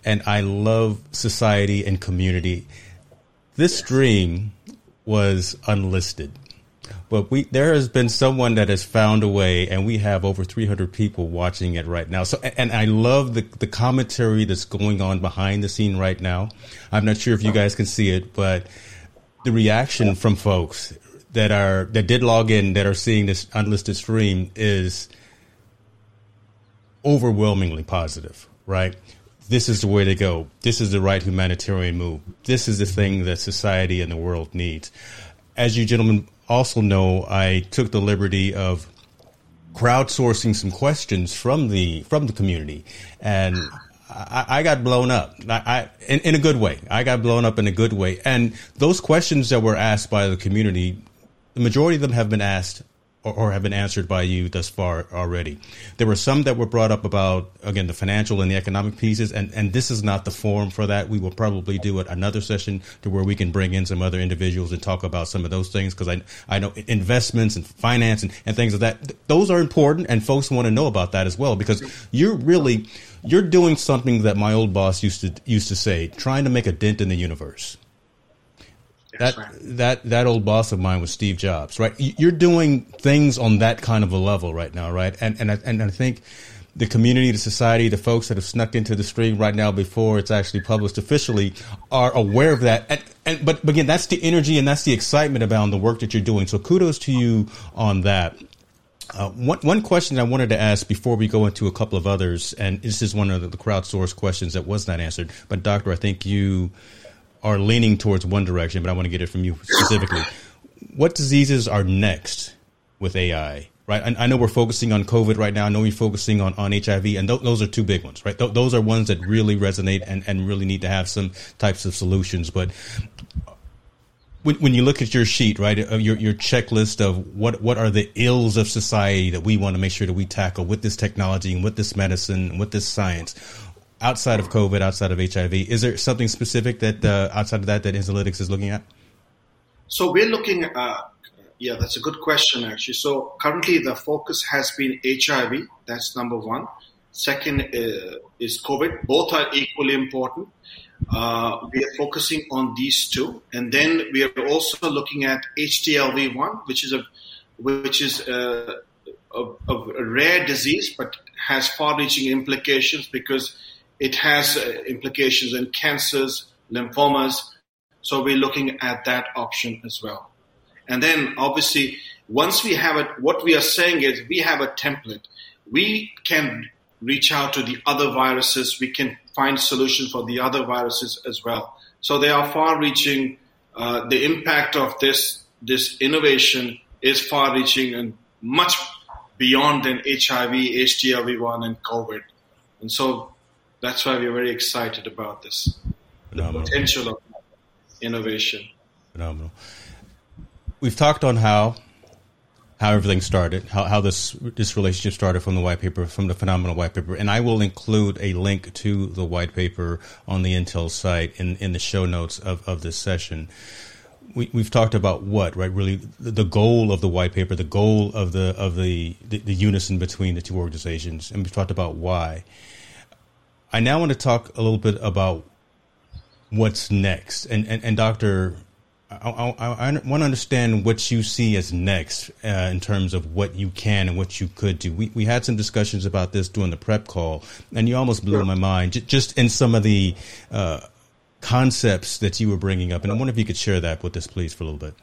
and I love society and community. This stream was unlisted, but we there has been someone that has found a way, and we have over 300 people watching it right now. So, and I love the the commentary that's going on behind the scene right now. I'm not sure if you guys can see it, but the reaction from folks that are that did log in that are seeing this unlisted stream is overwhelmingly positive, right? This is the way to go. This is the right humanitarian move. This is the thing that society and the world needs. As you gentlemen also know, I took the liberty of crowdsourcing some questions from the from the community, and I, I got blown up. I, I in, in a good way. I got blown up in a good way. And those questions that were asked by the community, the majority of them have been asked or, or, have been answered by you thus far already. There were some that were brought up about again the financial and the economic pieces, and and this is not the forum for that. We will probably do it another session to where we can bring in some other individuals and talk about some of those things because I I know investments and finance and, and things of like that. Those are important, and folks want to know about that as well because you're really you're doing something that my old boss used to used to say, trying to make a dent in the universe that that that old boss of mine was Steve Jobs, right? You're doing things on that kind of a level right now, right? And and I, and I think the community, the society, the folks that have snuck into the stream right now before it's actually published officially are aware of that. And, and but, but again, that's the energy and that's the excitement about the work that you're doing. So kudos to you on that. Uh, one, one question I wanted to ask before we go into a couple of others, and this is one of the crowdsourced questions that was not answered. But Doctor, I think you are leaning towards one direction, but I want to get it from you specifically. what diseases are next with AI? Right, I, I, know we're focusing on COVID right now. I know we're focusing on, on HIV, and th- those are two big ones, right? Th- those are ones that really resonate and, and really need to have some types of solutions. But when, when you look at your sheet, right, uh, your your checklist of what what are the ills of society that we want to make sure that we tackle with this technology and with this medicine and with this science, outside of COVID, outside of HIV? Is there something specific that uh, outside of that that Enzolytics is looking at? So we're looking at, uh, yeah, that's a good question actually. So currently the focus has been HIV. That's number one. Second uh, is COVID. Both are equally important. Uh, we are focusing on these two, and then we are also looking at HTLV1, which is a which is a, a, a rare disease, but has far-reaching implications because it has uh, implications in cancers, lymphomas. So we're looking at that option as well. And then obviously, once we have it, what we are saying is we have a template. We can reach out to the other viruses. We can find solutions for the other viruses as well. So they are far-reaching. Uh, the impact of this this innovation is far-reaching and much beyond than HIV, HTLV1, and COVID. And so that's why we're very excited about this. Phenomenal. The potential of innovation. Phenomenal. We've talked on how how everything started, how, how this this relationship started from the white paper, from the phenomenal white paper, and I will include a link to the white paper on the Intel site in, in the show notes of, of this session. We, we've talked about what right really the goal of the white paper, the goal of the of the, the, the unison between the two organizations, and we've talked about why. I now want to talk a little bit about what's next, and and, and Doctor I, I, I, want to understand what you see as next uh, in terms of what you can and what you could do. We, we had some discussions about this during the prep call, and you almost blew my mind j- just in some of the uh, concepts that you were bringing up. And I wonder if you could share that with us, please, for a little bit.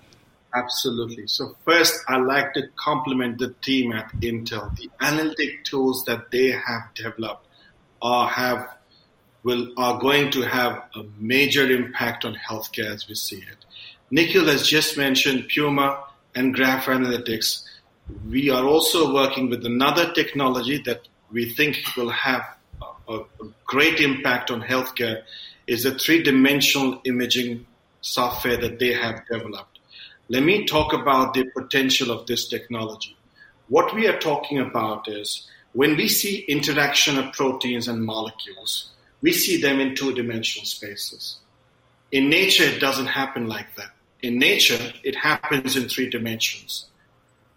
Absolutely. So first, I'd like to compliment the team at Intel. The analytic tools that they have developed are have will are going to have a major impact on healthcare as we see it. Nikhil has just mentioned Puma and Graph Analytics. We are also working with another technology that we think will have a, a great impact on healthcare is a three-dimensional imaging software that they have developed. Let me talk about the potential of this technology. What we are talking about is when we see interaction of proteins and molecules, we see them in two-dimensional spaces. In nature, it doesn't happen like that in nature, it happens in three dimensions.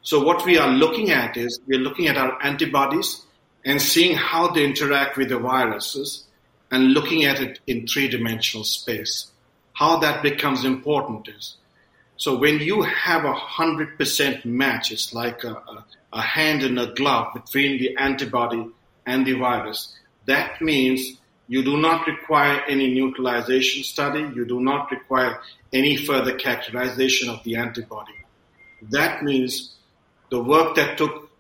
So what we are looking at is we're looking at our antibodies and seeing how they interact with the viruses and looking at it in three dimensional space. How that becomes important is so when you have a hundred percent match, it's like a, a, a hand in a glove between the antibody and the virus. That means you do not require any neutralization study. You do not require any further characterization of the antibody. That means the work that took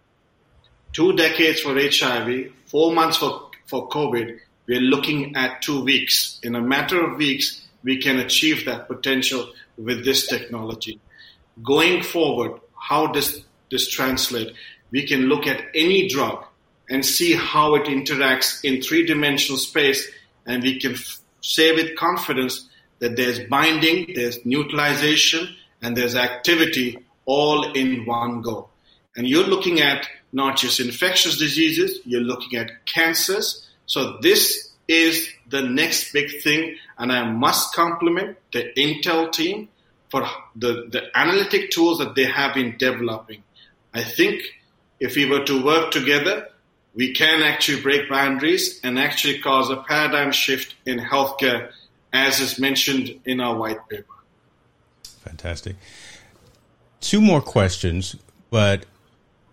two decades for HIV, four months for, for COVID, we're looking at two weeks. In a matter of weeks, we can achieve that potential with this technology. Going forward, how does this translate? We can look at any drug and see how it interacts in three dimensional space. And we can f- say with confidence that there's binding, there's neutralization, and there's activity all in one go. And you're looking at not just infectious diseases, you're looking at cancers. So this is the next big thing. And I must compliment the Intel team for the, the analytic tools that they have been developing. I think if we were to work together, we can actually break boundaries and actually cause a paradigm shift in healthcare, as is mentioned in our white paper. Fantastic. Two more questions, but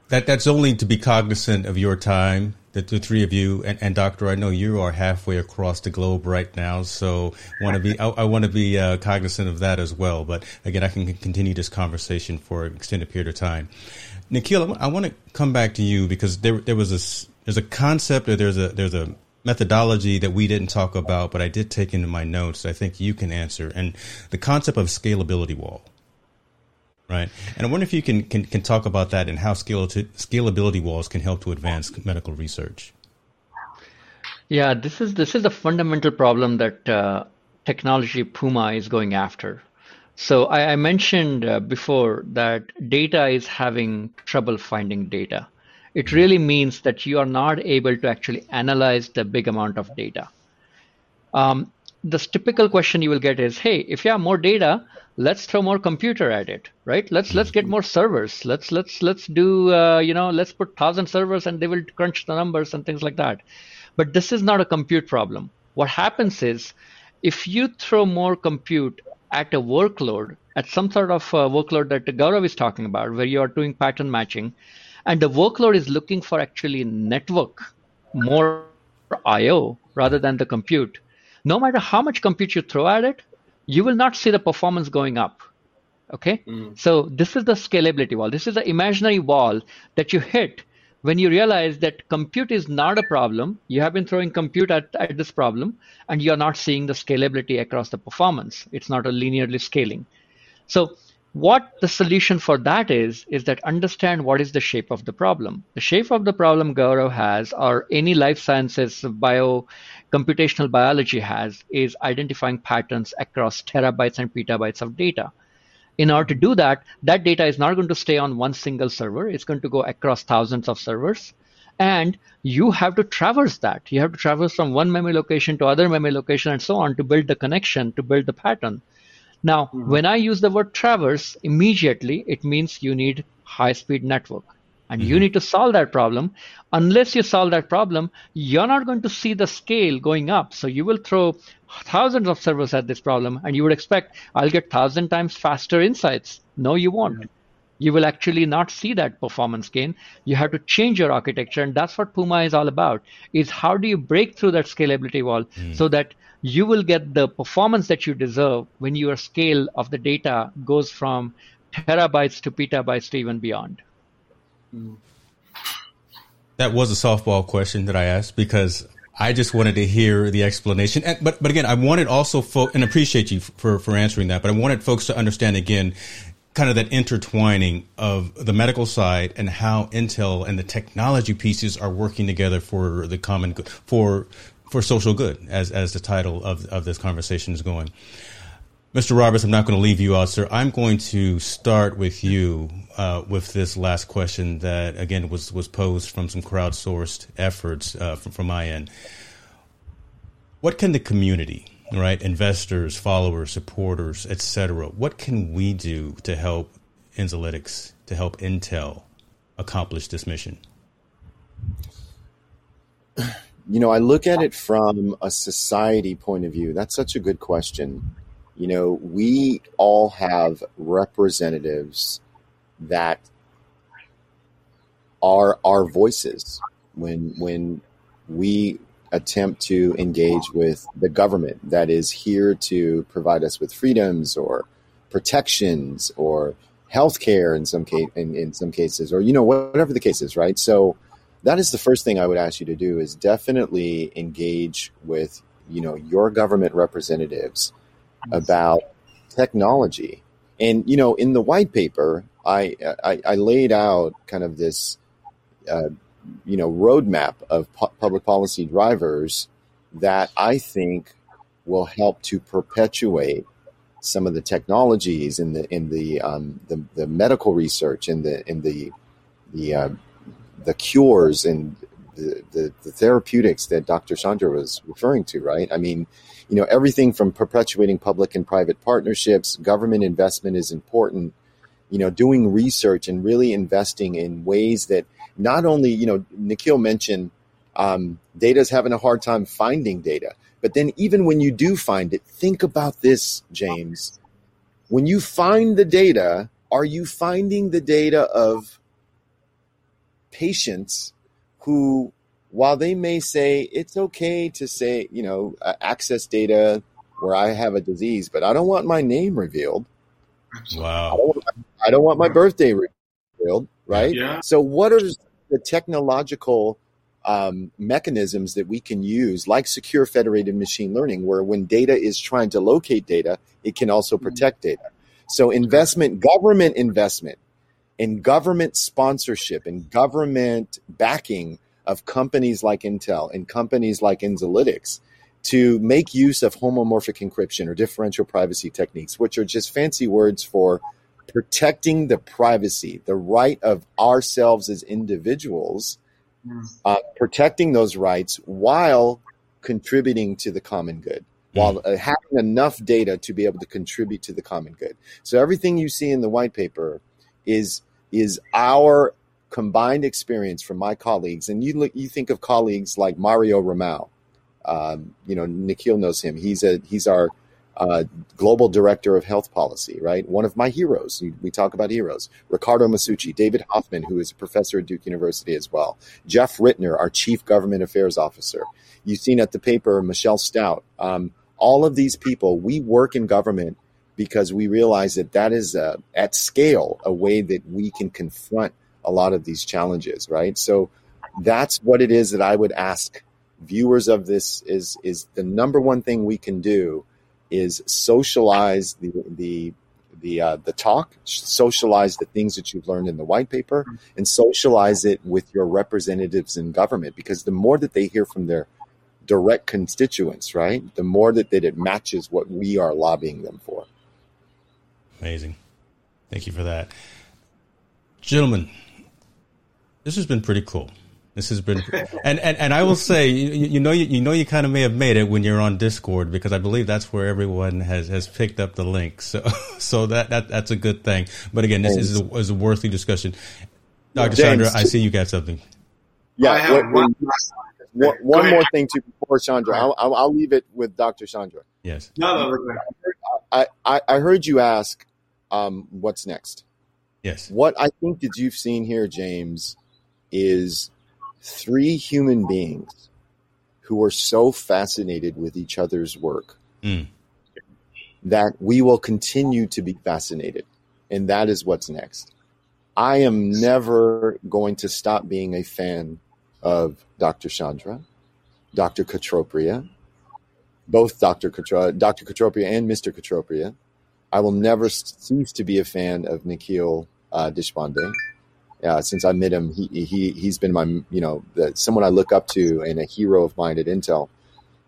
that that's only to be cognizant of your time. The, the three of you and, and, doctor, I know you are halfway across the globe right now, so want to be I, I want to be uh, cognizant of that as well. But again, I can continue this conversation for an extended period of time. Nikhil, I want to come back to you because there there was a there's a concept or there's a there's a methodology that we didn't talk about, but I did take into my notes. I think you can answer, and the concept of scalability wall, right? And I wonder if you can can, can talk about that and how scalability walls can help to advance medical research. Yeah, this is this is a fundamental problem that uh, technology Puma is going after. So I, I mentioned uh, before that data is having trouble finding data. It really means that you are not able to actually analyze the big amount of data. Um, the typical question you will get is, "Hey, if you have more data, let's throw more computer at it, right? Let's let's get more servers. Let's let's let's do uh, you know let's put thousand servers and they will crunch the numbers and things like that." But this is not a compute problem. What happens is, if you throw more compute at a workload, at some sort of uh, workload that Gaurav is talking about, where you are doing pattern matching, and the workload is looking for actually network more I/O rather than the compute. No matter how much compute you throw at it, you will not see the performance going up. Okay, mm. so this is the scalability wall. This is the imaginary wall that you hit when you realize that compute is not a problem, you have been throwing compute at, at this problem, and you're not seeing the scalability across the performance. It's not a linearly scaling. So what the solution for that is, is that understand what is the shape of the problem. The shape of the problem Gaurav has, or any life sciences bio computational biology has, is identifying patterns across terabytes and petabytes of data. In order to do that, that data is not going to stay on one single server. It's going to go across thousands of servers. And you have to traverse that. You have to traverse from one memory location to other memory location and so on to build the connection, to build the pattern. Now, mm-hmm. when I use the word traverse, immediately it means you need high speed network. And mm-hmm. you need to solve that problem. Unless you solve that problem, you're not going to see the scale going up. So you will throw thousands of servers at this problem and you would expect I'll get thousand times faster insights. No, you won't. Mm-hmm. You will actually not see that performance gain. You have to change your architecture. And that's what Puma is all about is how do you break through that scalability wall mm. so that you will get the performance that you deserve when your scale of the data goes from terabytes to petabytes to even beyond. That was a softball question that I asked because I just wanted to hear the explanation. And, but but again, I wanted also and appreciate you for for answering that. But I wanted folks to understand again, kind of that intertwining of the medical side and how Intel and the technology pieces are working together for the common good for for social good, as as the title of of this conversation is going. Mr. Roberts, I'm not going to leave you out, sir. I'm going to start with you uh, with this last question that again was was posed from some crowdsourced efforts uh, from, from my end. What can the community, right, investors, followers, supporters, etc., what can we do to help Enzolytics, to help Intel accomplish this mission? You know, I look at it from a society point of view. That's such a good question. You know, we all have representatives that are our voices when when we attempt to engage with the government that is here to provide us with freedoms or protections or healthcare in some case in, in some cases or you know whatever the case is right? So that is the first thing I would ask you to do is definitely engage with you know your government representatives about technology. And you know, in the white paper, I I, I laid out kind of this uh, you know roadmap of pu- public policy drivers that I think will help to perpetuate some of the technologies in the in the um, the, the medical research in the in the the uh, the cures and the, the, the, therapeutics that Dr. Chandra was referring to, right? I mean, you know, everything from perpetuating public and private partnerships, government investment is important, you know, doing research and really investing in ways that not only, you know, Nikhil mentioned um, data is having a hard time finding data. But then even when you do find it, think about this, James. When you find the data, are you finding the data of patients who, while they may say it's okay to say, you know, uh, access data where I have a disease, but I don't want my name revealed. Wow. I don't, want, I don't want my birthday revealed, right? Yeah. So, what are the technological um, mechanisms that we can use, like secure federated machine learning, where when data is trying to locate data, it can also mm-hmm. protect data. So, investment, government investment in government sponsorship and government backing of companies like Intel and companies like Enzolytics to make use of homomorphic encryption or differential privacy techniques, which are just fancy words for protecting the privacy, the right of ourselves as individuals, hmm. uh, protecting those rights while contributing to the common good, while uh, having enough data to be able to contribute to the common good. So everything you see in the white paper is is our combined experience from my colleagues. And you look, you think of colleagues like Mario Romao. Um, you know, Nikhil knows him. He's a he's our uh, global director of health policy, right? One of my heroes. We talk about heroes. Riccardo Masucci, David Hoffman, who is a professor at Duke University as well. Jeff Rittener, our chief government affairs officer. You've seen at the paper Michelle Stout. Um, all of these people, we work in government because we realize that that is uh, at scale a way that we can confront a lot of these challenges, right? So that's what it is that I would ask viewers of this is is the number one thing we can do is socialize the the the uh, the talk, socialize the things that you've learned in the white paper, and socialize it with your representatives in government. Because the more that they hear from their direct constituents, right, the more that, that it matches what we are lobbying them for. Amazing. Thank you for that. Gentlemen, this has been pretty cool. This has been, <laughs> and, and, and I will say, you, you know, you, you know, you kind of may have made it when you're on Discord because I believe that's where everyone has, has picked up the link. <laughs> So, so that, that that's a good thing. But again, this is a, is a worthy discussion. Dr. James, Chandra, I see you got something. Yeah. I have one, one, one more thing too before Chandra. I'll, I'll, I'll, leave it with Dr. Chandra. Yes. No, no, I, I, I heard you ask, um, what's next? Yes. What I think that you've seen here, James, is three human beings who are so fascinated with each other's work mm. that we will continue to be fascinated. And that is what's next. I am never going to stop being a fan of Dr. Chandra, Dr. Cotropia, both Dr. Katro- Dr. Cotropia and Mr. Cotropia. I will never cease to be a fan of Nikhil uh, Deshpande uh, since I met him, he, he, he's been my, you know, the, someone I look up to and a hero of mine at Intel.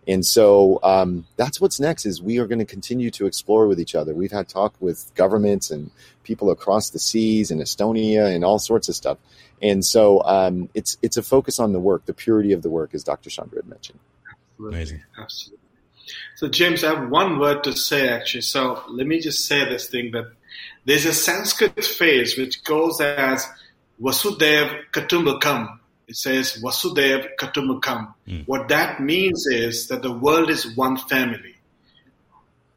And so um, that's what's next is we are going to continue to explore with each other. We've had talk with governments and people across the seas and Estonia and all sorts of stuff. And so um, it's it's a focus on the work, the purity of the work, as Dr. Chandra had mentioned. Absolutely. Amazing. Absolutely. So James, I have one word to say actually. So let me just say this thing that there's a Sanskrit phrase which goes as Vasudhaiva Kutumbakam. It says Vasudhaiva Kutumbakam. Mm. What that means is that the world is one family.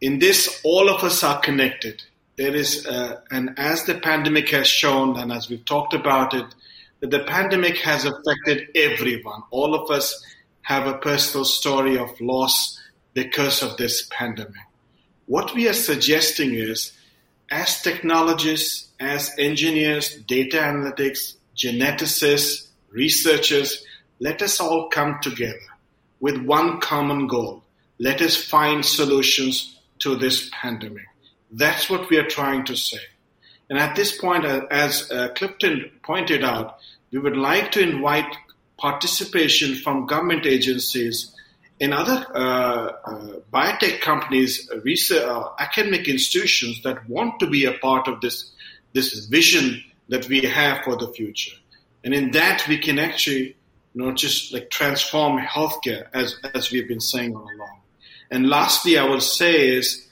In this, all of us are connected. There is, uh, and as the pandemic has shown, and as we've talked about it, that the pandemic has affected everyone. All of us have a personal story of loss because of this pandemic. What we are suggesting is, as technologists, as engineers, data analytics, geneticists, researchers, let us all come together with one common goal. Let us find solutions to this pandemic. That's what we are trying to say. And at this point, uh, as uh, Clifton pointed out, we would like to invite participation from government agencies and other uh, uh, biotech companies, uh, research, uh, academic institutions that want to be a part of this this vision that we have for the future. And in that, we can actually, you know, just like transform healthcare as, as we've been saying all along. And lastly, I will say is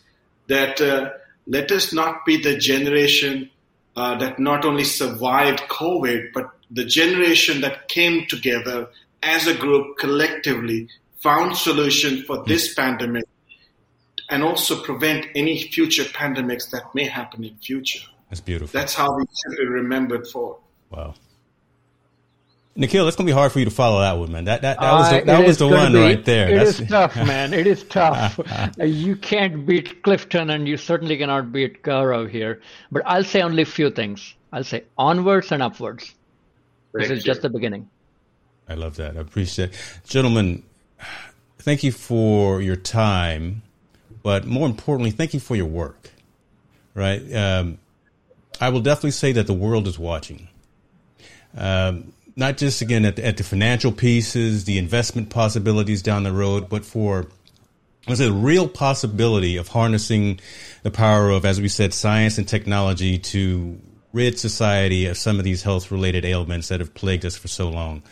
that uh, let us not be the generation uh, that not only survived COVID, but the generation that came together as a group collectively, found solution for hmm. this pandemic, and also prevent any future pandemics that may happen in future. That's beautiful. That's how we should be remembered for. Wow. Nikhil, that's gonna be hard for you to follow that one, man. That that, that was the, uh, that was the one be, right there. It That's, is tough, man. It is <laughs> tough. Uh, you can't beat Clifton, and you certainly cannot beat Gaurav here. But I'll say only a few things. I'll say onwards and upwards. Thank this is you. just the beginning. I love that. I appreciate, it. gentlemen. Thank you for your time, but more importantly, thank you for your work. Right. Um, I will definitely say that the world is watching. Um, not just again at the, at the, financial pieces, the investment possibilities down the road, but for was a real possibility of harnessing the power of, as we said, science and technology to rid society of some of these health related ailments that have plagued us for so long.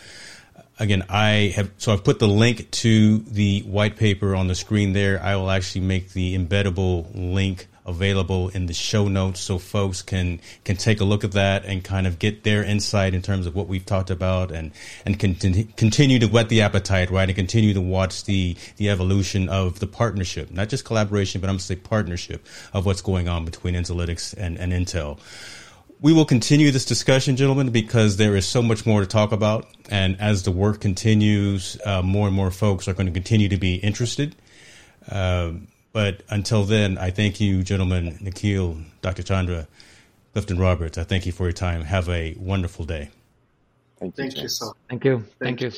Again, I have, so I've put the link to the white paper on the screen there. I will actually make the embeddable link available in the show notes so folks can can take a look at that and kind of get their insight in terms of what we've talked about and and continue continue to whet the appetite right and continue to watch the the evolution of the partnership not just collaboration but I'm going to say partnership of what's going on between Enzolytics and, and Intel we will continue this discussion, gentlemen, because there is so much more to talk about. And as the work continues, uh, more and more folks are going to continue to be interested. Um, but until then, I thank you, gentlemen, Nikhil, Dr. Chandra. Clifton Roberts, I thank you for your time. Have a wonderful day. Thank you. Thank you so. Thank you. Thank, Thank you.